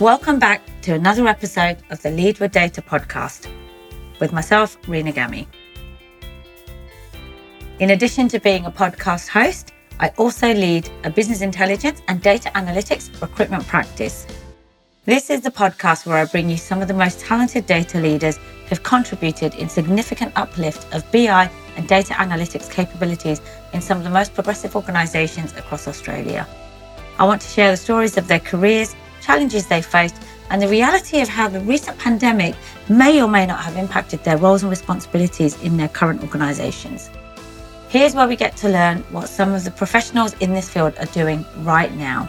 Welcome back to another episode of the Lead with Data podcast with myself, Rena Gami. In addition to being a podcast host, I also lead a business intelligence and data analytics recruitment practice. This is the podcast where I bring you some of the most talented data leaders who've contributed in significant uplift of BI and data analytics capabilities in some of the most progressive organisations across Australia. I want to share the stories of their careers challenges they faced, and the reality of how the recent pandemic may or may not have impacted their roles and responsibilities in their current organisations. Here's where we get to learn what some of the professionals in this field are doing right now.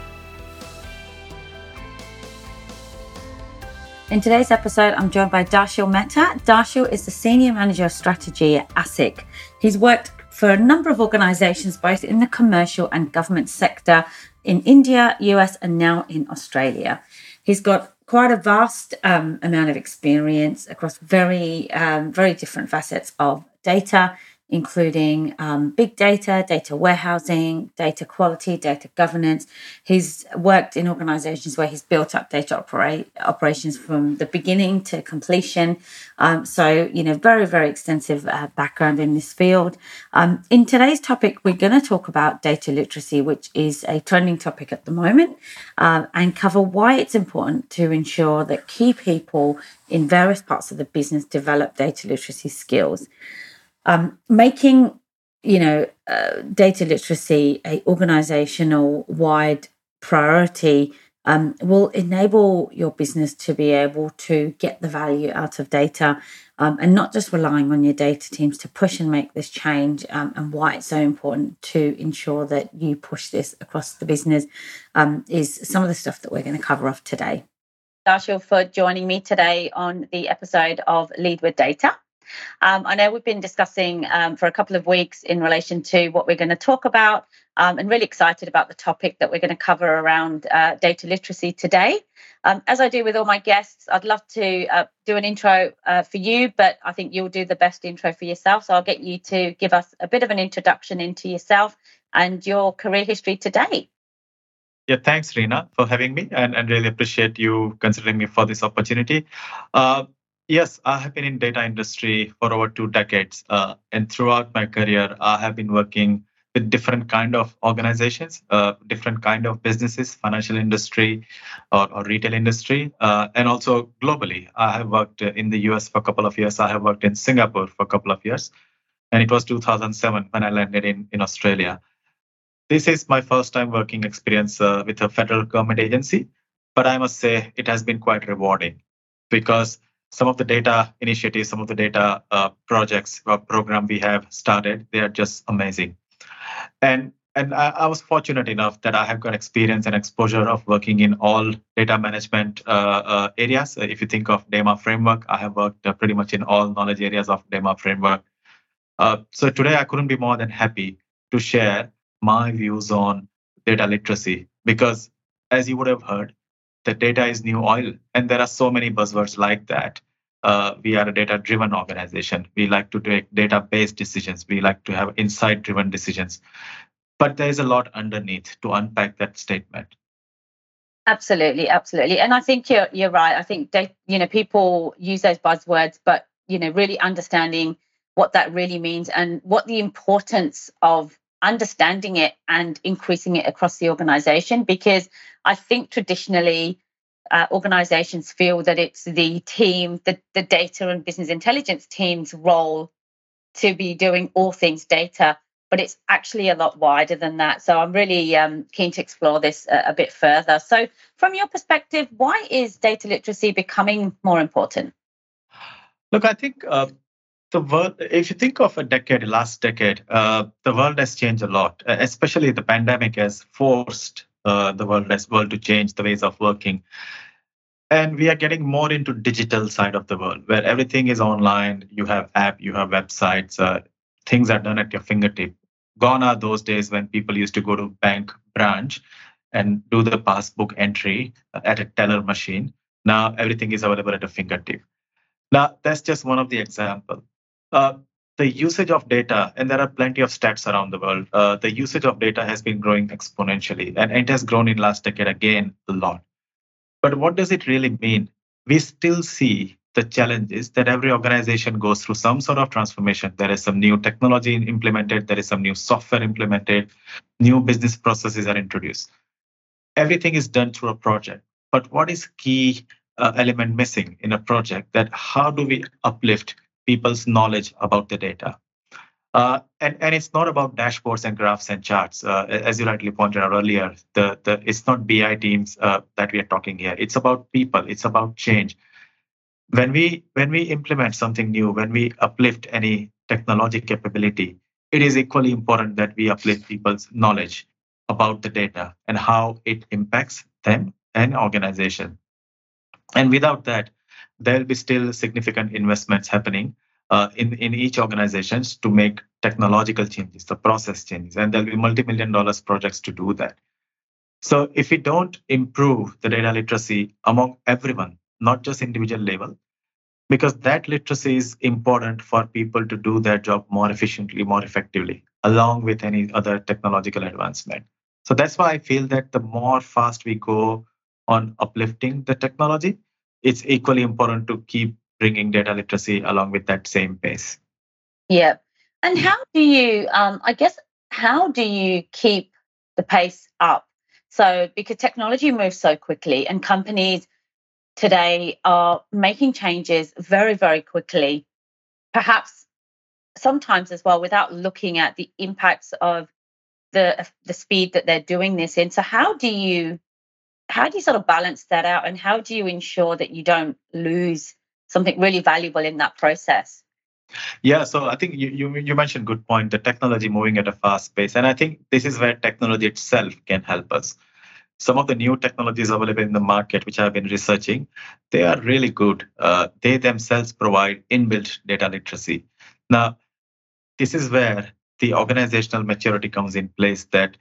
In today's episode, I'm joined by Darshil Mehta. Darshil is the Senior Manager of Strategy at ASIC. He's worked for a number of organisations, both in the commercial and government sector, in India, US, and now in Australia. He's got quite a vast um, amount of experience across very, um, very different facets of data including um, big data, data warehousing, data quality, data governance. He's worked in organizations where he's built up data operate, operations from the beginning to completion. Um, so, you know, very, very extensive uh, background in this field. Um, in today's topic, we're going to talk about data literacy, which is a trending topic at the moment, uh, and cover why it's important to ensure that key people in various parts of the business develop data literacy skills um, making you know uh, data literacy a organizational wide priority um, will enable your business to be able to get the value out of data um, and not just relying on your data teams to push and make this change um, and why it's so important to ensure that you push this across the business um, is some of the stuff that we're going to cover off today. Darshil for joining me today on the episode of Lead with Data. Um, I know we've been discussing um, for a couple of weeks in relation to what we're going to talk about, um, and really excited about the topic that we're going to cover around uh, data literacy today. Um, as I do with all my guests, I'd love to uh, do an intro uh, for you, but I think you'll do the best intro for yourself. So I'll get you to give us a bit of an introduction into yourself and your career history today. Yeah, thanks, Rena, for having me, and, and really appreciate you considering me for this opportunity. Uh, Yes, I have been in data industry for over two decades, uh, and throughout my career, I have been working with different kind of organizations, uh, different kind of businesses, financial industry or, or retail industry, uh, and also globally. I have worked in the US for a couple of years. I have worked in Singapore for a couple of years, and it was 2007 when I landed in in Australia. This is my first time working experience uh, with a federal government agency, but I must say it has been quite rewarding because some of the data initiatives, some of the data uh, projects or program we have started, they are just amazing. And and I, I, was fortunate enough that I have got experience and exposure of working in all data management uh, uh, areas. If you think of DAMA framework, I have worked uh, pretty much in all knowledge areas of DAMA framework. Uh, so today I couldn't be more than happy to share my views on data literacy because, as you would have heard, the data is new oil. And there are so many buzzwords like that. Uh, we are a data driven organization. We like to take data based decisions. We like to have insight driven decisions. But there is a lot underneath to unpack that statement. Absolutely, absolutely. And I think you're you're right. I think they, you know people use those buzzwords, but you know really understanding what that really means and what the importance of understanding it and increasing it across the organization because I think traditionally uh, organizations feel that it's the team, the, the data and business intelligence team's role to be doing all things data, but it's actually a lot wider than that. So I'm really um, keen to explore this a, a, bit further. So, from your perspective, why is data literacy becoming more important? Look, I think uh, the world, if you think of a decade, last decade, uh, the world has changed a lot, especially the pandemic has forced uh, the world as world to change the ways of working. And we are getting more into digital side of the world where everything is online. You have app you have websites uh, things are done at your fingertip. Gone are those days when people used to go to bank branch and do the passbook entry at a teller machine. Now everything is available at a fingertip. Now that's just one of the example. uh, the usage of data, and there are plenty of stats around the world, uh, the usage of data has been growing exponentially, and it has grown in last decade again a lot. But what does it really mean? We still see the challenges that every organization goes through some sort of transformation. There is some new technology implemented, there is some new software implemented, new business processes are introduced. Everything is done through a project. But what is key uh, element missing in a project that how do we uplift people's knowledge about the data? Uh, and, and it's not about dashboards and graphs and charts. Uh, as you rightly pointed out earlier, the, the, it's not BI teams uh, that we are talking here. It's about people. It's about change. When we when we implement something new, when we uplift any technology capability, it is equally important that we uplift people's knowledge about the data and how it impacts them and organization. And without that, there will be still significant investments happening uh, in, in each organizations to make technological changes, the process changes, and there'll be multi-million dollars projects to do that. So if we don't improve the data literacy among everyone, not just individual level, because that literacy is important for people to do their job more efficiently, more effectively, along with any other technological advancement. So that's why I feel that the more fast we go on uplifting the technology, it's equally important to keep bringing data literacy along with that same pace. Yeah. And how do you, um, I guess, how do you keep the pace up? So, because technology moves so quickly and companies today are making changes very, very quickly, perhaps sometimes as well without looking at the impacts of the the speed that they're doing this in. So how do you how do you sort of balance that out and how do you ensure that you don't lose something really valuable in that process? Yeah, so I think you, you, you mentioned good point, the technology moving at a fast pace. And I think this is where technology itself can help us. Some of the new technologies available in the market, which I've been researching, they are really good. Uh, they themselves provide inbuilt data literacy. Now, this is where the organizational maturity comes in place that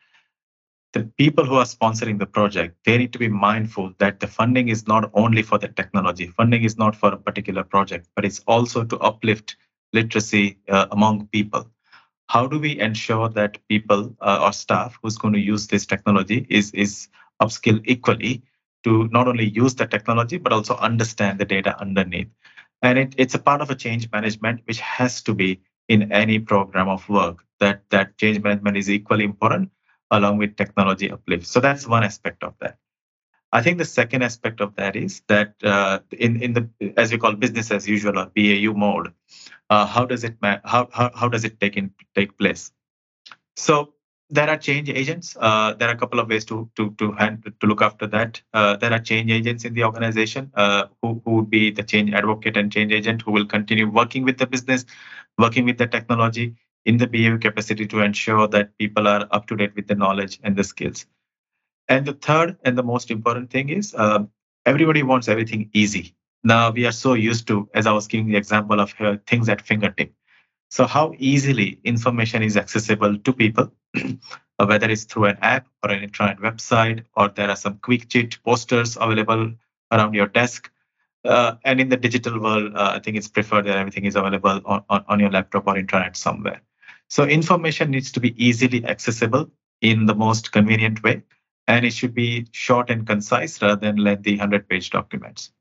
the people who are sponsoring the project they need to be mindful that the funding is not only for the technology. Funding is not for a particular project but it's also to uplift literacy uh, among people. How do we ensure that people uh, or staff who's going to use this technology is is upskilled equally to not only use the technology but also understand the data underneath? And it, it's a part of a change management which has to be in any program of work that that change management is equally important along with technology uplift. So that's one aspect of that. I think the second aspect of that is that uh, in in the as we call business as usual or BAU mode, uh, how does it how, how how does it take in take place? So there are change agents. Uh, there are a couple of ways to to to hand, to look after that. Uh, there are change agents in the organization uh, who who would be the change advocate and change agent who will continue working with the business, working with the technology, in the BAU capacity to ensure that people are up to date with the knowledge and the skills. And the third and the most important thing is uh, everybody wants everything easy. Now we are so used to, as I was giving the example of uh, things at fingertip. So how easily information is accessible to people, whether it's through an app or an internet website, or there are some quick cheat posters available around your desk. Uh, and in the digital world, uh, I think it's preferred that everything is available on, on, on your laptop or internet somewhere. So information needs to be easily accessible in the most convenient way, and it should be short and concise rather than lengthy 100 page documents.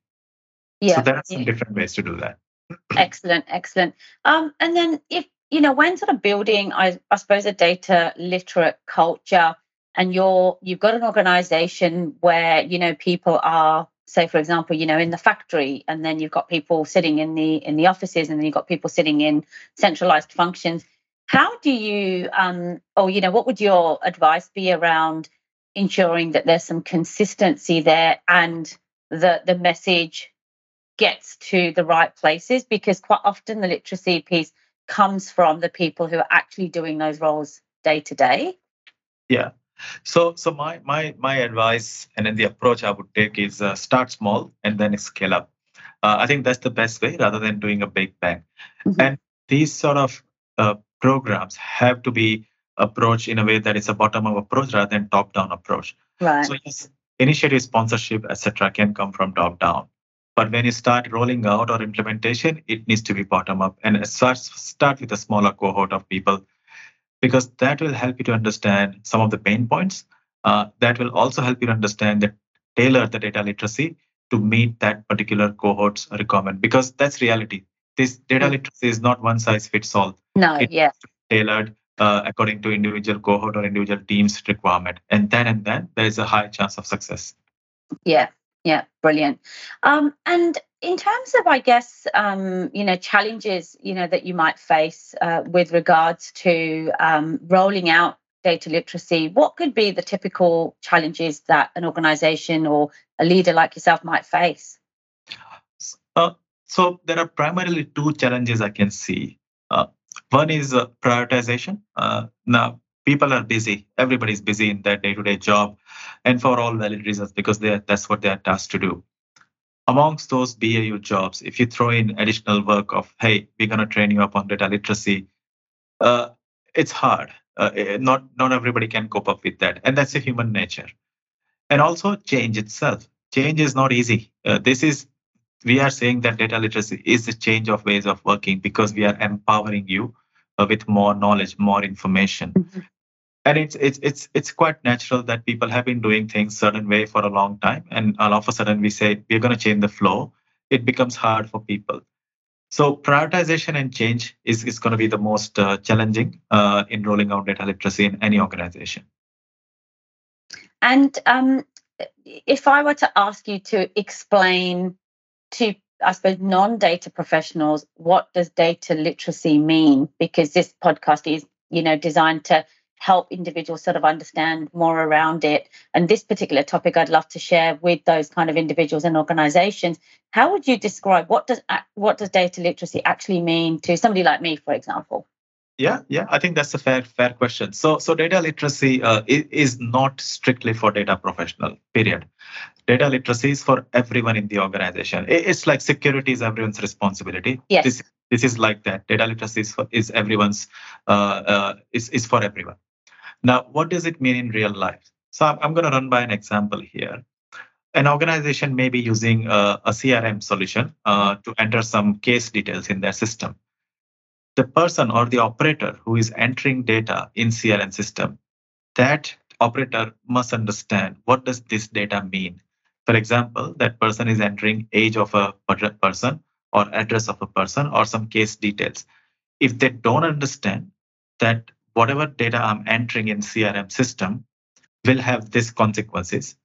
Yeah. So there are some yeah. different ways to do that. excellent, excellent. Um, and then if you know when sort of building, I, I suppose, a data literate culture, and you're you've got an organization where you know people are say for example you know in the factory and then you've got people sitting in the in the offices and then you've got people sitting in centralized functions how do you, um, or you know, what would your advice be around ensuring that there's some consistency there and that the message gets to the right places? Because quite often the literacy piece comes from the people who are actually doing those roles day to day. Yeah. So, so my my my advice and then the approach I would take is uh, start small and then scale up. Uh, I think that's the best way rather than doing a big bang. Mm-hmm. And these sort of uh, programs have to be approached in a way that it's a bottom-up approach rather than top-down approach. Right. So yes, initiative, sponsorship, etc., can come from top-down. But when you start rolling out or implementation, it needs to be bottom-up and start start with a smaller cohort of people, because that will help you to understand some of the pain points. Uh, that will also help you to understand that tailor the data literacy to meet that particular cohort's requirement because that's reality. This data mm-hmm. literacy is not one size fits all. No, it's yeah. Tailored uh, according to individual cohort or individual team's requirement. And then and then there is a high chance of success. Yeah, yeah, brilliant. Um, and in terms of, I guess, um, you know, challenges, you know, that you might face uh, with regards to um, rolling out data literacy, what could be the typical challenges that an organization or a leader like yourself might face? Uh, so there are primarily two challenges I can see. Uh, one is uh, prioritization. Uh, now, people are busy. Everybody's busy in their day-to-day job, and for all valid reasons, because are, that's what they are tasked to do. Amongst those BAU jobs, if you throw in additional work of, hey, we're going to train you up on data literacy, uh, it's hard. Uh, eh, not not everybody can cope up with that, and that's a human nature. And also change itself. Change is not easy. Uh, this is we are saying that data literacy is a change of ways of working because we are empowering you uh, with more knowledge, more information. Mm-hmm. And it's it's it's it's quite natural that people have been doing things certain way for a long time, and all of a sudden we say we're going to change the flow. It becomes hard for people. So prioritization and change is, is going to be the most uh, challenging uh, in rolling out data literacy in any organization. And um, if I were to ask you to explain to, I suppose, non-data professionals, what does data literacy mean? Because this podcast is, you know, designed to help individuals sort of understand more around it. And this particular topic, I'd love to share with those kind of individuals and organizations. How would you describe what does what does data literacy actually mean to somebody like me, for example? Yeah, yeah, I think that's a fair fair question. So, so data literacy uh, is not strictly for data professional. Period. Data literacy is for everyone in the organization. It's like security is everyone's responsibility. Yes. This, this is like that. Data literacy is, for, is everyone's uh, uh, is is for everyone. Now, what does it mean in real life? So I'm, I'm going to run by an example here. An organization may be using a, a CRM solution uh, to enter some case details in their system. The person or the operator who is entering data in CRM system, that operator must understand what does this data mean. For example, that person is entering age of a person or address of a person or some case details. If they don't understand that whatever data I'm entering in CRM system will have these consequences,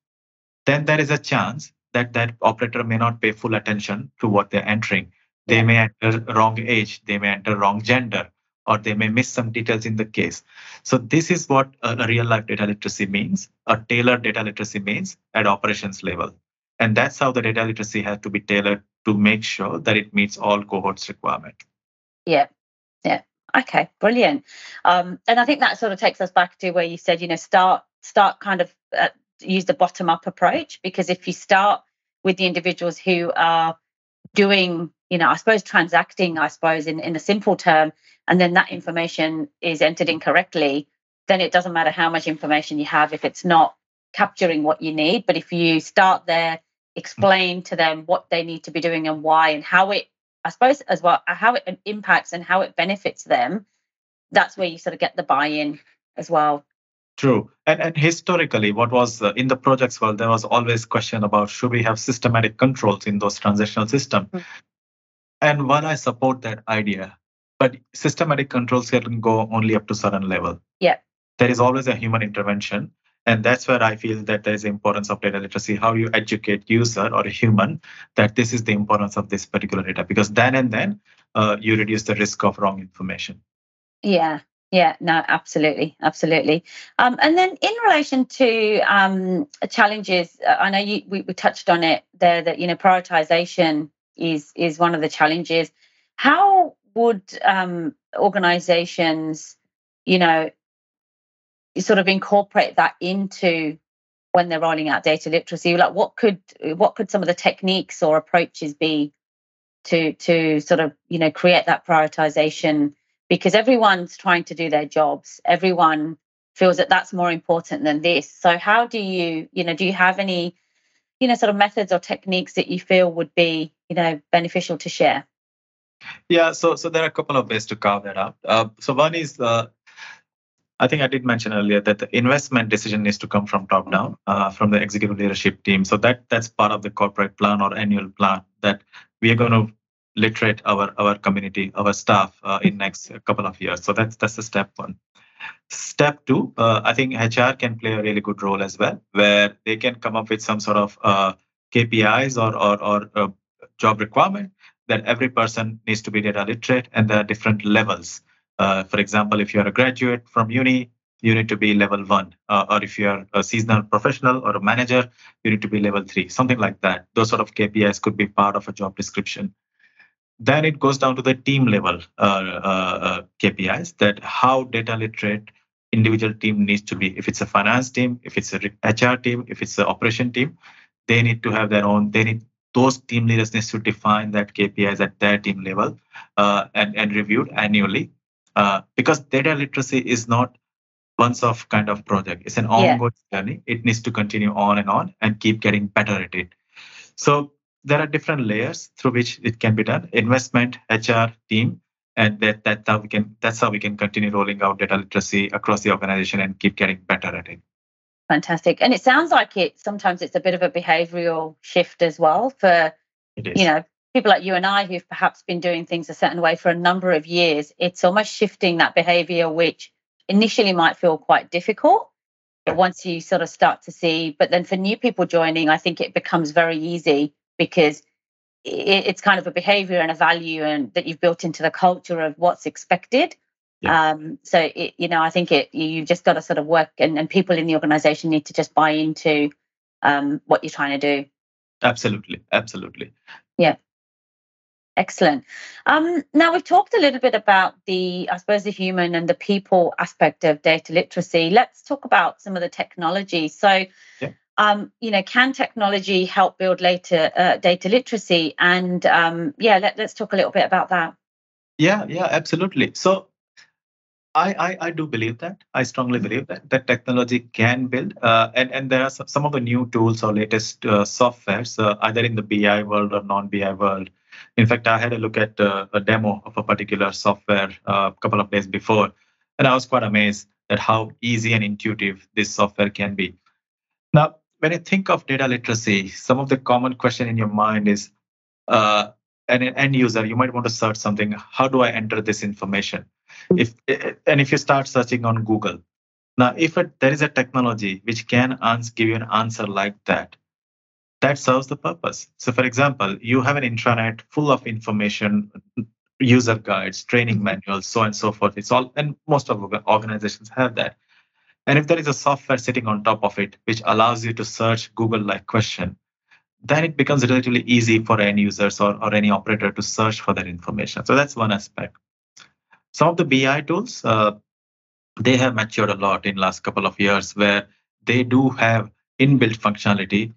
then there is a chance that that operator may not pay full attention to what they're entering. They may enter wrong age, they may enter wrong gender, or they may miss some details in the case. So this is what a, real life data literacy means. A tailored data literacy means at operations level. And that's how the data literacy has to be tailored to make sure that it meets all cohorts requirement. Yeah. Yeah. Okay, brilliant. Um, and I think that sort of takes us back to where you said, you know, start start kind of uh, use the bottom up approach because if you start with the individuals who are doing, you know, I suppose transacting, I suppose in in a simple term, and then that information is entered incorrectly, then it doesn't matter how much information you have if it's not capturing what you need. But if you start there, explain to them what they need to be doing and why and how it I suppose as well how it impacts and how it benefits them. That's where you sort of get the buy-in as well. True, and and historically, what was uh, in the projects world, there was always question about should we have systematic controls in those transactional systems. Mm-hmm. And while I support that idea, but systematic controls can go only up to certain level. Yeah, there is always a human intervention, and that's where I feel that there is importance of data literacy, how you educate user or a human that this is the importance of this particular data, because then and then uh, you reduce the risk of wrong information. Yeah, yeah, no, absolutely, absolutely. Um, and then in relation to um, challenges, uh, I know you, we, we touched on it there that you know prioritization is is one of the challenges. How would um, organizations, you know, sort of incorporate that into when they're rolling out data literacy like what could what could some of the techniques or approaches be to to sort of you know create that prioritization because everyone's trying to do their jobs. Everyone feels that that's more important than this. So how do you you know do you have any you know sort of methods or techniques that you feel would be you know beneficial to share? Yeah so so there are a couple of ways to carve that up. Uh, so one is uh, I think I did mention earlier that the investment decision needs to come from top down, uh, from the executive leadership team. So that that's part of the corporate plan or annual plan that we are going to literate our our community, our staff uh, in next couple of years. So that's that's the step one. Step two, uh, I think HR can play a really good role as well, where they can come up with some sort of uh, KPIs or or, or uh, job requirement that every person needs to be data literate, and there are different levels. Uh, for example, if you're a graduate from uni, you need to be level one. Uh, or if you're a seasonal professional or a manager, you need to be level three, something like that. Those sort of KPIs could be part of a job description. Then it goes down to the team level uh, uh, uh KPIs that how data literate individual team needs to be. If it's a finance team, if it's a HR team, if it's an operation team, they need to have their own. They need those team leaders need to define that KPIs at their team level uh, and and reviewed annually. Uh, because data literacy is not once off kind of project. It's an ongoing yeah. journey. It needs to continue on and on and keep getting better at it. So there are different mm-hmm. layers through which it can be done. Investment hr team and that, that how we can that's how we can continue rolling out data literacy across the organization and keep getting better at it. Fantastic. And it sounds like it sometimes it's a bit of a behavioral shift as well for you know people like you and i who've perhaps been doing things a certain way for a number of years. It's almost shifting that behavior which initially might feel quite difficult but once you sort of start to see but then for new people joining i think it becomes very easy because it's kind of a behavior and a value and that you've built into the culture of what's expected. Yeah. um, so it, you know i think it you've just got to sort of work and, and people in the organization need to just buy into um, what you're trying to do. Absolutely. Absolutely. Yeah. Excellent. Um, now we've talked a little bit about the i suppose the human and the people aspect of data literacy. Let's talk about some of the technology. So yeah um, you know, can technology help build later uh, data literacy? And um, yeah, let, us talk a little bit about that. Yeah, yeah, absolutely. So I, I, I do believe that. I strongly believe that that technology can build, uh, and and there are some, some of the new tools or latest uh, softwares, uh, either in the BI world or non-BI world. In fact, I had a look at uh, a demo of a particular software uh, a couple of days before, and I was quite amazed at how easy and intuitive this software can be. Now, when you think of data literacy, some of the common question in your mind is, uh, an end user, you might want to search something. How do I enter this information? Hmm. If eh, eh, and if you start searching on Google, now if it, there is a technology which can give you an answer like that, that serves the purpose. So, for example, you have an intranet full of information, user guides, training hmm. manuals, so on and so forth. It's all, and most of organizations have that. And if there is a software sitting on top of it, which allows you to search Google like question, then it becomes relatively easy for end users or, or any operator to search for that information. So that's one aspect. Some of the BI tools, uh, they have matured a lot in last couple of years where they do have inbuilt functionality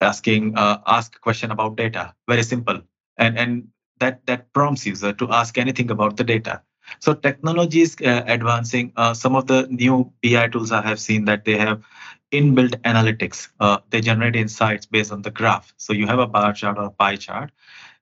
asking uh, ask question about data very simple and and that that prompts user to ask anything about the data so technology is uh, advancing. Uh, some of the new BI tools I have seen that they have inbuilt analytics. Uh, they generate insights based on the graph. So you have a bar chart or a pie chart,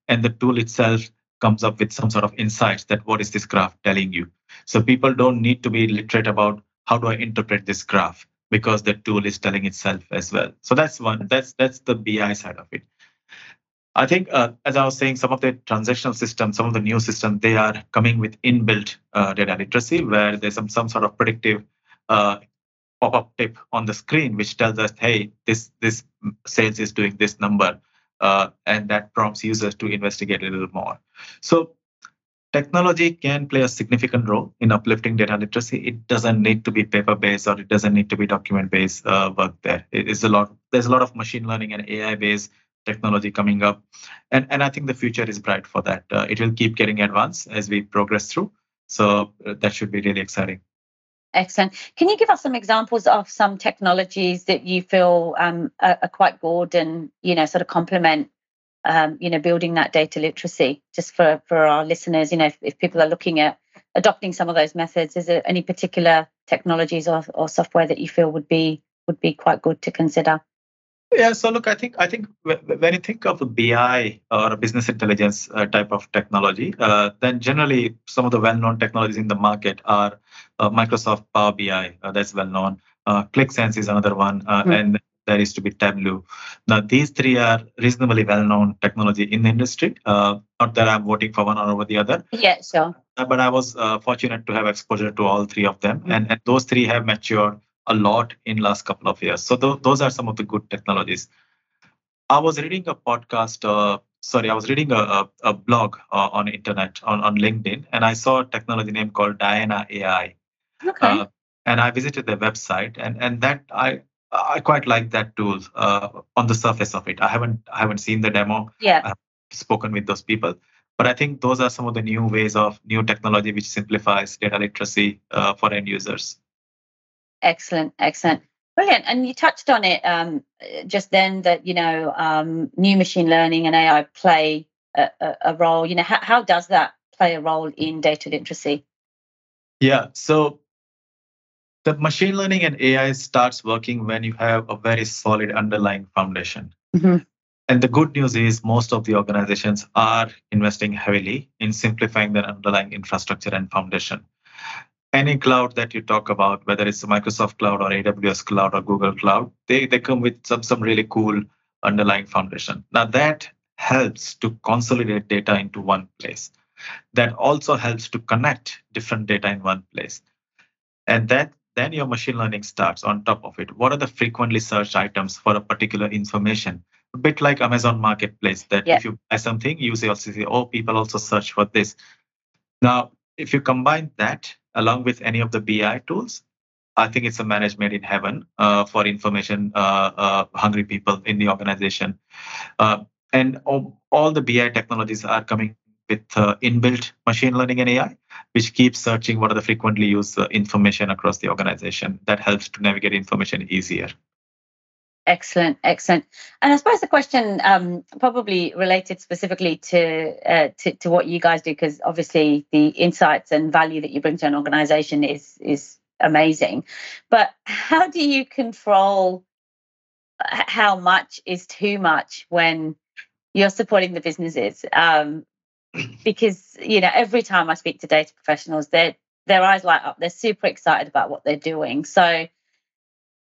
and the tool itself comes up with some sort of insights that what is this graph telling you. So people don't need to be literate about how do I interpret this graph because the tool is telling itself as well. So that's one. That's that's the BI side of it. I think, uh, as I was saying, some of the transactional systems, some of the new systems, they are coming with inbuilt uh, data literacy, where there's some, some sort of predictive uh, pop-up tip on the screen, which tells us, hey, this this sales is doing this number, uh, and that prompts users to investigate a little more. So technology can play a significant role in uplifting data literacy. It doesn't need to be paper-based or it doesn't need to be document-based uh, work there. Is a lot. There's a lot of machine learning and AI-based technology coming up. And and i think the future is bright for that. Uh, it will keep getting advanced as we progress through. So uh, that should be really exciting. Excellent. Can you give us some examples of some technologies that you feel um, are, are, quite good and you know sort of complement um, you know building that data literacy? Just for for our listeners you know if, if people are looking at adopting some of those methods is there any particular technologies or, or software that you feel would be would be quite good to consider Yeah, so look, I think I think when you think of a BI or a business intelligence uh, type of technology, uh, then generally some of the well-known technologies in the market are uh, Microsoft Power BI, uh, that's well-known. Uh, Qlik Sense is another one, mm. and there is to be Tableau. Now, these three are reasonably well-known technology in the industry. not that I'm voting for one or over the other. Yeah, sure. but I was fortunate to have exposure to all three of them, mm. and, and those three have matured a lot in last couple of years. So th- those are some of the good technologies. I was reading a podcast. Uh, sorry, I was reading a, a, a blog uh, on internet on, on LinkedIn, and I saw a technology name called Diana AI. Okay. Uh, and I visited their website, and and that I I quite like that tool uh, on the surface of it. I haven't I haven't seen the demo. Yeah. I've spoken with those people, but I think those are some of the new ways of new technology which simplifies data literacy uh, for end users. Excellent, excellent. Brilliant. And you touched on it um, just then that, you know, um, new machine learning and AI play a, a, a role. You know, how, how does that play a role in data literacy? Yeah. So the machine learning and AI starts working when you have a very solid underlying foundation. Mm-hmm. And the good news is most of the organizations are investing heavily in simplifying their underlying infrastructure and foundation any cloud that you talk about, whether it's Microsoft Cloud or AWS Cloud or Google Cloud, they, they come with some, some really cool underlying foundation. Now that helps to consolidate data into one place. That also helps to connect different data in one place. And that then your machine learning starts on top of it. What are the frequently searched items for a particular information? A bit like Amazon Marketplace, that yeah. if you buy something, you also say, oh, people also search for this. Now, if you combine that along with any of the BI tools, I think it's a management in heaven uh, for information uh, uh, hungry people in the organization. Uh, and all, all, the BI technologies are coming with uh, inbuilt machine learning and AI, which keeps searching what are the frequently used information across the organization. That helps to navigate information easier. Excellent, excellent. And I suppose the question um, probably related specifically to, uh, to, to what you guys do, because obviously the insights and value that you bring to an organization is is amazing. But how do you control how much is too much when you're supporting the businesses? Um, because you know every time I speak to data professionals, their their eyes light up. They're super excited about what they're doing. So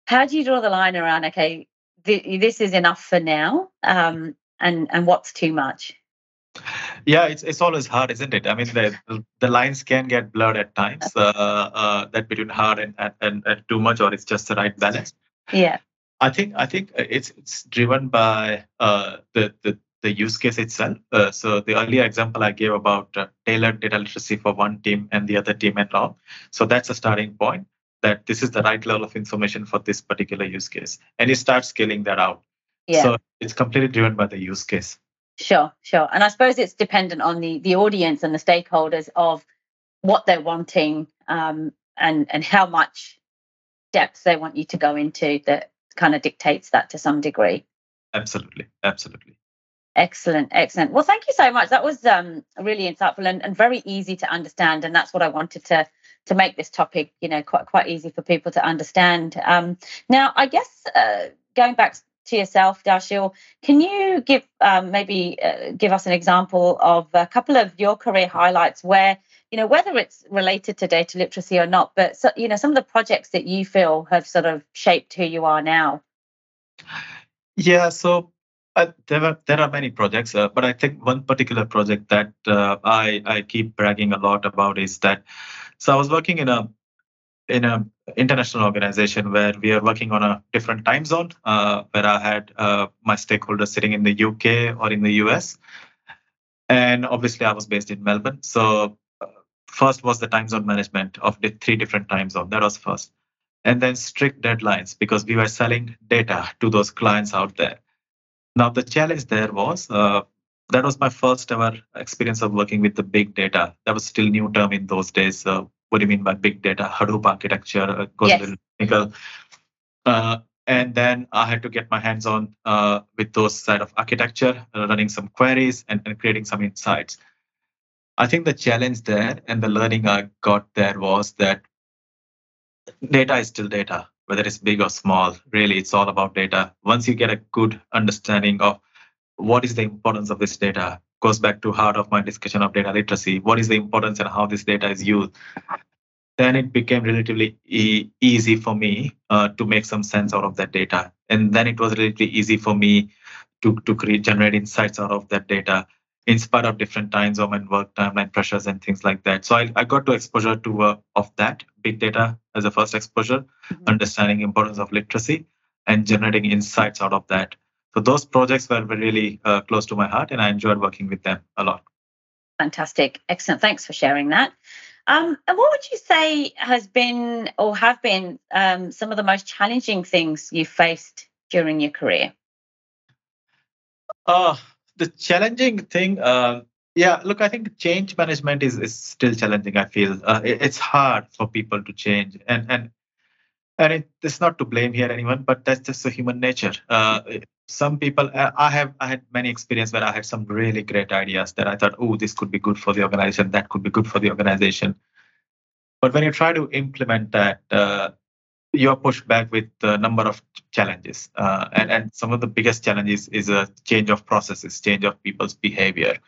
how do you draw the line around okay th- this is enough for now um, and and what's too much? Yeah it's it's always hard isn't it? I mean the the lines can get blurred at times uh, uh, that between hard and, and and too much or it's just the right balance. Yeah. I think i think it's it's driven by uh, the the the use case itself. Uh, so the earlier example I gave about uh, tailored data literacy for one team and the other team and all. So that's a starting point that this is the right level of information for this particular use case and you start scaling that out yeah. so it's completely driven by the use case sure sure and i suppose it's dependent on the the audience and the stakeholders of what they're wanting um, and and how much depth they want you to go into that kind of dictates that to some degree absolutely absolutely Excellent, excellent. Well, thank you so much. That was um, really insightful and, and very easy to understand, and that's what I wanted to to make this topic, you know, quite quite easy for people to understand. Um, now, I guess uh, going back to yourself, Darshil, can you give um, maybe uh, give us an example of a couple of your career highlights where you know whether it's related to data literacy or not, but so, you know some of the projects that you feel have sort of shaped who you are now. Yeah, so uh, there are there are many projects, uh, but I think one particular project that uh, I I keep bragging a lot about is that so I was working in a in a international organization where we are working on a different time zone, uh, where I had uh, my stakeholders sitting in the UK or in the US, and obviously I was based in Melbourne. So uh, first was the time zone management of the three different time zones. That was first, and then strict deadlines because we were selling data to those clients out there. Now the challenge there was uh, that was my first ever experience of working with the big data. That was still new term in those days. Uh, what do you mean by big data? Hadoop architecture uh, yes. technical. Uh, and then I had to get my hands on uh, with those side of architecture, uh, running some queries and, and creating some insights. I think the challenge there and the learning I got there was that data is still data. whether it's big or small, really, it's all about data. Once you get a good understanding of what is the importance of this data, goes back to heart of my discussion of data literacy. What is the importance and how this data is used? Then it became relatively e- easy for me uh, to make some sense out of that data, and then it was relatively easy for me to to create generate insights out of that data in spite of different time zone and work timeline pressures and things like that. So I, I got to exposure to uh, of that big data as a first exposure, mm-hmm. understanding importance of literacy and generating insights out of that. So those projects were really uh, close to my heart, and I enjoyed working with them a lot. Fantastic, excellent. Thanks for sharing that. Um, and what would you say has been or have been um, some of the most challenging things you faced during your career? Uh, the challenging thing, uh, yeah, look, I think change management is, is still challenging. I feel uh, it, it's hard for people to change, and and and it, it's not to blame here anyone, but that's just the human nature. Uh, some people, uh, I have I had many experience where I had some really great ideas that I thought, oh, this could be good for the organization, that could be good for the organization. But when you try to implement that, uh, you are pushed back with a number of challenges. Uh, and, and some of the biggest challenges is a change of processes, change of people's behavior.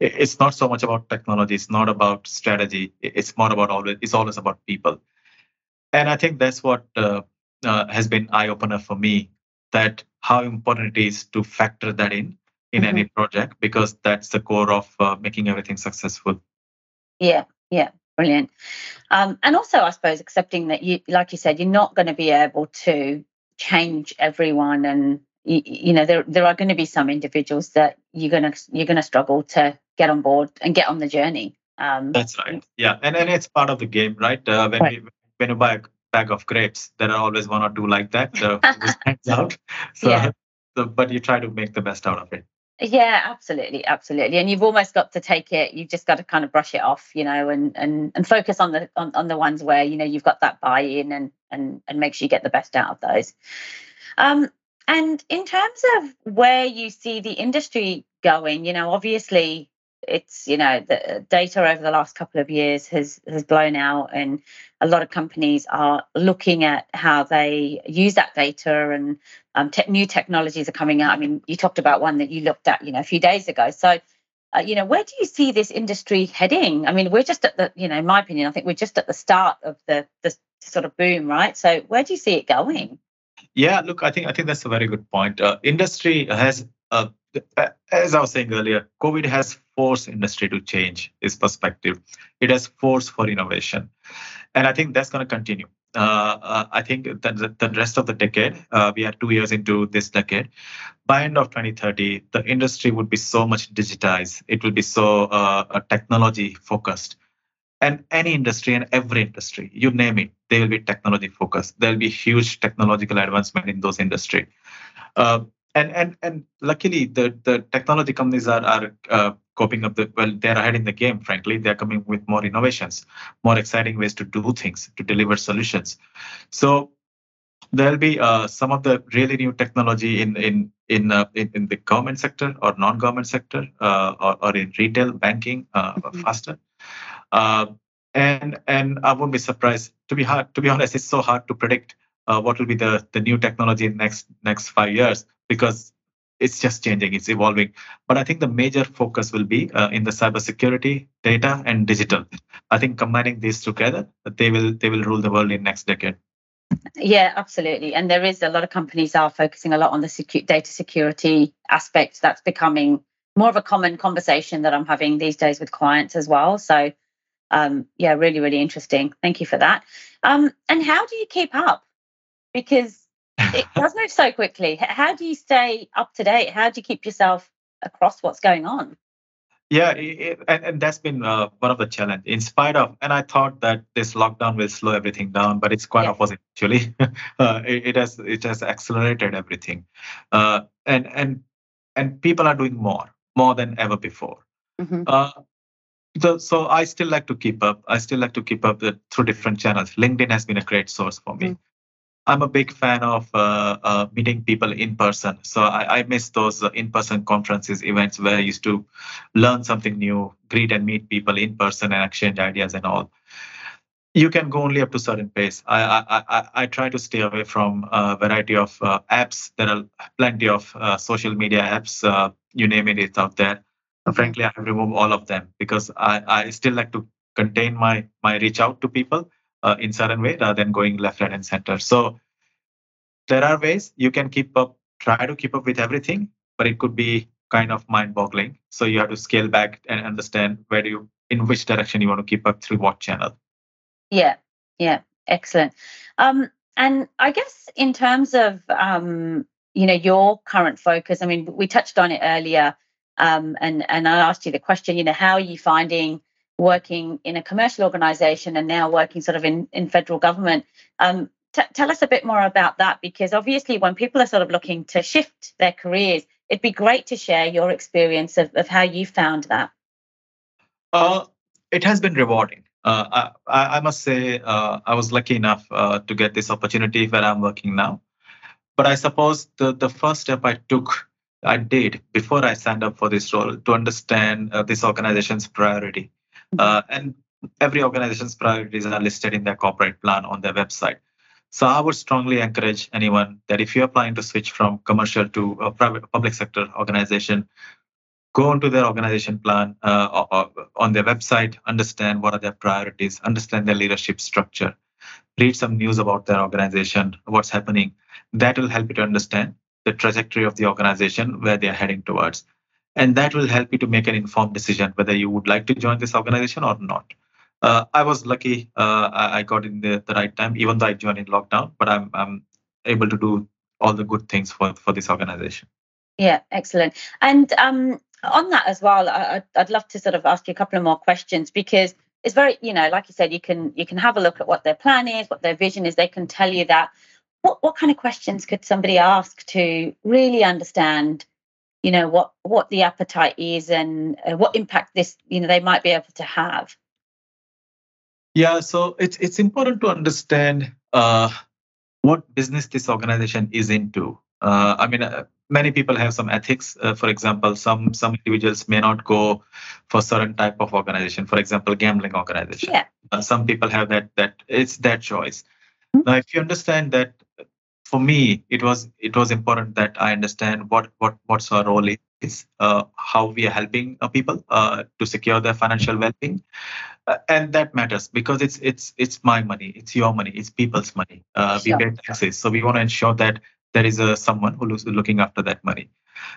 It's not so much about technology, it's not about strategy. It's more about always, it's always about people. And I think that's what uh, uh, has been eye opener for me that how important it is to factor that in in mm-hmm. any project because that's the core of uh, making everything successful. Yeah, yeah, Brilliant. Um, and also, I suppose, accepting that you, like you said, you're not going to be able to change everyone, and you, you know there there are going to be some individuals that you're gonna you're gonna struggle to get on board and get on the journey. Um, That's right. Yeah, and and it's part of the game, right? Uh, when right. We, when you buy a bag of grapes, there are always one or two like that who stands out. So, yeah. so, but you try to make the best out of it. Yeah, absolutely, absolutely. And you've almost got to take it. You've just got to kind of brush it off, you know, and and and focus on the on, on the ones where you know you've got that buy-in and and and make sure you get the best out of those. Um, and in terms of where you see the industry going, you know, obviously it's you know the data over the last couple of years has has blown out and a lot of companies are looking at how they use that data and um, te- new technologies are coming out. I mean you talked about one that you looked at you know a few days ago. So uh, you know where do you see this industry heading? I mean we're just at the you know in my opinion i think we're just at the start of the the sort of boom right? So where do you see it going? Yeah look i think i think that's a very good point. Uh, industry has uh, as I was saying earlier, COVID has forced industry to change its perspective. It has forced for innovation, and I think that's going to continue. Uh, uh, I think the, the, rest of the decade, uh, we are two years into this decade. By end of 2030, the industry would be so much digitized. It will be so uh, technology focused. And any industry and every industry, you name it, they will be technology focused. There will be huge technological advancement in those industry. And and and luckily the the technology companies are are uh, coping up the well they're ahead in the game frankly. They're coming with more innovations more exciting ways to do things to deliver solutions. So there'll be uh, some of the really new technology in in in uh, in, in, the government sector or non-government sector uh, or, or in retail banking uh, mm-hmm. faster. Uh, and and I won't be surprised. To be hard to be honest it's so hard to predict uh, what will be the, the new technology in next next five years because it's just changing, it's evolving. But I think the major focus will be uh, in the cybersecurity, data, and digital. I think combining these together, they will they will rule the world in next decade. Yeah, absolutely. And there is a lot of companies are focusing a lot on the secu- data security aspect. That's becoming more of a common conversation that I'm having these days with clients as well. So, um, yeah, really, really interesting. Thank you for that. Um, and how do you keep up? Because it does move so quickly. How do you stay up to date? How do you keep yourself across what's going on? Yeah, it, and, and that's been uh, one of the challenge. In spite of, and I thought that this lockdown will slow everything down, but it's quite yeah. opposite actually. uh, it, it, has it has accelerated everything, uh, and and and people are doing more, more than ever before. Mm-hmm. Uh, so, so I still like to keep up. I still like to keep up the, through different channels. LinkedIn has been a great source for me. I'm a big fan of uh, uh, meeting people in person. So I, I miss those uh, in-person conferences, events where I used to learn something new, greet and meet people in person, and exchange ideas and all. you can go only up to certain pace. I I I, I try to stay away from a variety of uh, apps. There are plenty of uh, social media apps. Uh, you name it, it's out there. Uh, frankly, I have removed all of them because I, I still like to contain my my reach out to people uh, in certain way rather than going left, right, and center. So there are ways you can keep up, try to keep up with everything, but it could be kind of mind-boggling. So you have to scale back and understand where do you, in which direction you want to keep up through what channel. Yeah, yeah, excellent. Um, and I guess in terms of um, you know your current focus, I mean, we touched on it earlier, um, and and I asked you the question, you know, how are you finding working in a commercial organization and now working sort of in in federal government? Um, t- tell us a bit more about that because obviously when people are sort of looking to shift their careers, it'd be great to share your experience of, of how you found that. Uh, it has been rewarding. Uh, I, I, must say uh, I was lucky enough uh, to get this opportunity where I'm working now. But I suppose the, the first step I took, I did before I signed up for this role to understand uh, this organization's priority. Mm-hmm. and every organization's priorities are listed in their corporate plan on their website. So I would strongly encourage anyone that if you're planning to switch from commercial to a private public sector organization, go onto their organization plan uh, or, or on their website, understand what are their priorities, understand their leadership structure, read some news about their organization, what's happening. That will help you to understand the trajectory of the organization, where they're heading towards. And that will help you to make an informed decision whether you would like to join this organization or not. Uh, I was lucky uh, I got in the, the right time, even though I joined in lockdown, but I'm, I'm able to do all the good things for, for this organization. Yeah, excellent. And um, on that as well, I, would love to sort of ask you a couple of more questions because it's very, you know, like you said, you can you can have a look at what their plan is, what their vision is. They can tell you that. What what kind of questions could somebody ask to really understand, you know, what what the appetite is and uh, what impact this, you know, they might be able to have. Yeah, so it's it's important to understand uh, what business this organization is into. Uh, I mean, uh, many people have some ethics. Uh, for example, some some individuals may not go for certain type of organization. For example, gambling organization. Yeah. Uh, some people have that that it's their choice. Mm-hmm. Now, if you understand that, for me, it was it was important that I understand what what what's our role is, uh, how we are helping uh, people uh, to secure their financial well-being. Uh, and that matters because it's it's it's my money it's your money it's people's money uh, we pay taxes so we want to ensure that there is a someone who is looking after that money.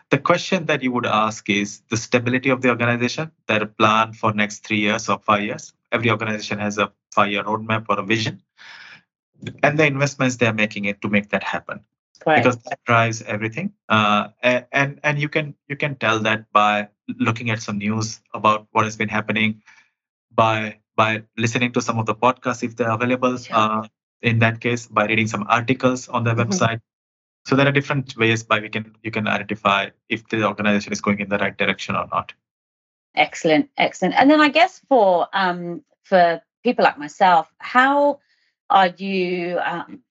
The question that you would ask is the stability of the organization, their plan for next three years or five years. Every organization has a five-year roadmap or a vision, and the investments they are making it to make that happen. Right. Because that drives everything, uh, and and you can you can tell that by looking at some news about what has been happening, by by listening to some of the podcasts if they're available. Sure. Uh, in that case, by reading some articles on their mm-hmm. website, so there are different ways by we can you can identify if the organization is going in the right direction or not. Excellent, excellent. And then I guess for um, for people like myself, how are you um,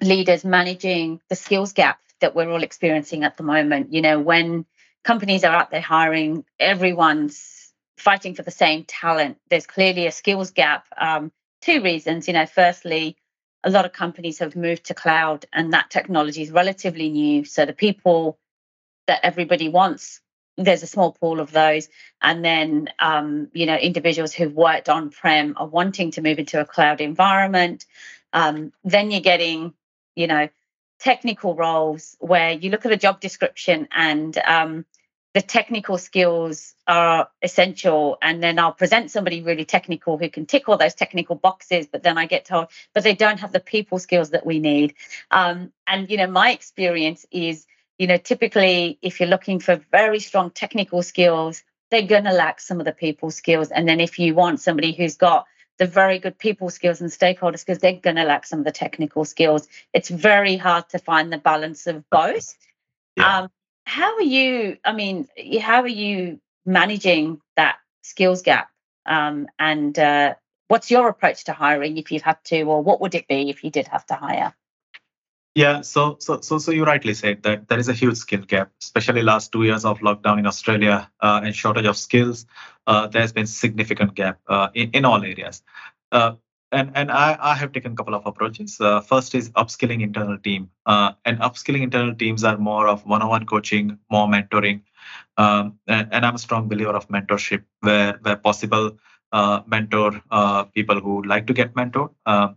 leaders managing the skills gap that we're all experiencing at the moment? You know, when companies are out there hiring, everyone's fighting for the same talent. There's clearly a skills gap. Um, two reasons. You know, firstly, a lot of companies have moved to cloud and that technology is relatively new. So the people that everybody wants, there's a small pool of those. And then, um, you know, individuals who've worked on prem are wanting to move into a cloud environment. Um, then you're getting, you know, technical roles where you look at a job description and um, the technical skills are essential and then i'll present somebody really technical who can tick all those technical boxes but then i get told but they don't have the people skills that we need um, and you know my experience is you know typically if you're looking for very strong technical skills they're going to lack some of the people skills and then if you want somebody who's got the very good people skills and stakeholder skills they're going to lack some of the technical skills it's very hard to find the balance of both yeah. um, how are you? I mean, how are you managing that skills gap? Um, and uh, what's your approach to hiring if you've had to, or what would it be if you did have to hire? Yeah, so so so so you rightly said that there is a huge skill gap, especially last two years of lockdown in Australia uh, and shortage of skills. Uh, there's been significant gap uh, in in all areas. Uh, and and I, I have taken a couple of approaches. Uh, first is upskilling internal team, uh, and upskilling internal teams are more of one-on-one coaching, more mentoring, um, and, and, I'm a strong believer of mentorship, where where possible, mentor people who like to get mentored, um,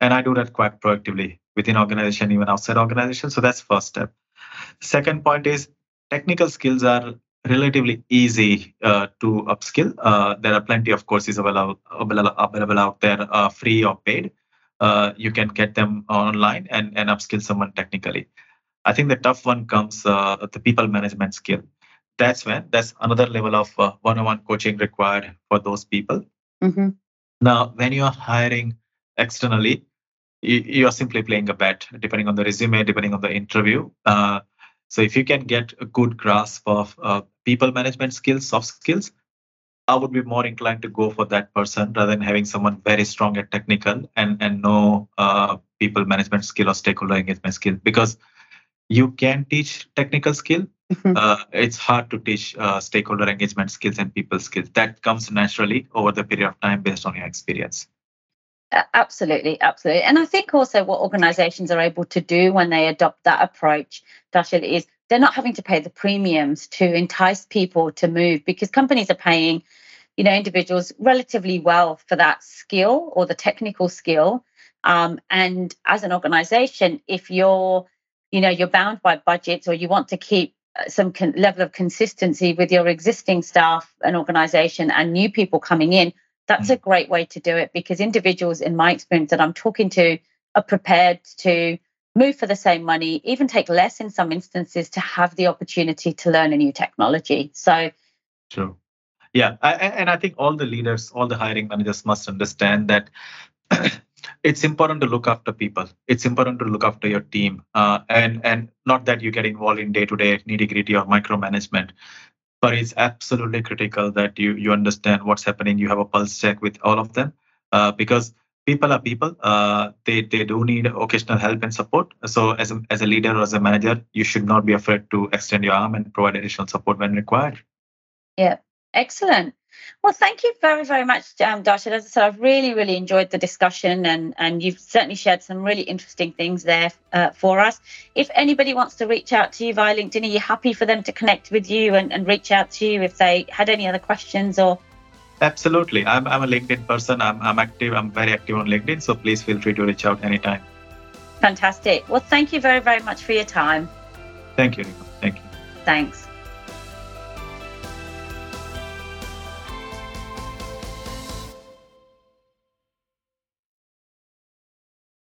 and I do that quite proactively within organization, even outside organization. So that's first step. Second point is technical skills are relatively easy uh, to upskill. Uh, there are plenty of courses available, available out there, uh, free or paid. Uh, you can get them online and, and upskill someone technically. I think the tough one comes uh, the people management skill. That's when that's another level of uh, one-on-one coaching required for those people. Mm-hmm. Now, when you are hiring externally, you, you, are simply playing a bet, depending on the resume, depending on the interview. So if you can get a good grasp of uh, people management skills, soft skills, I would be more inclined to go for that person rather than having someone very strong at technical and and no uh, people management skill or stakeholder engagement skill because you can teach technical skill. Mm-hmm. Uh, it's hard to teach uh, stakeholder engagement skills and people skills. That comes naturally over the period of time based on your experience. Absolutely, absolutely. And I think also what organizations are able to do when they adopt that approach, Darshil, is they're not having to pay the premiums to entice people to move because companies are paying, you know, individuals relatively well for that skill or the technical skill. Um, and as an organization, if you're, you know, you're bound by budgets or you want to keep uh, some con- level of consistency with your existing staff and organization and new people coming in, that's a great way to do it because individuals, in my experience, that I'm talking to are prepared to move for the same money, even take less in some instances to have the opportunity to learn a new technology. So, true. Yeah. I, and I think all the leaders, all the hiring managers must understand that it's important to look after people. It's important to look after your team. Uh, and, and not that you get involved in day to day nitty gritty or micromanagement, but it's absolutely critical that you you understand what's happening. You have a pulse check with all of them uh, because people are people uh, they they do need occasional help and support. So as a, as a leader or as a manager you should not be afraid to extend your arm and provide additional support when required. Yeah excellent well, thank you very, very much, um, Darshil. As I said, I've really, really enjoyed the discussion, and and you've certainly shared some really interesting things there uh, for us. If anybody wants to reach out to you via LinkedIn, are you happy for them to connect with you and, and reach out to you if they had any other questions or? Absolutely. I'm, I'm a LinkedIn person. I'm, I'm active. I'm very active on LinkedIn. So please feel free to reach out anytime. Fantastic. Well, thank you very, very much for your time. Thank you. Thank you. Thanks.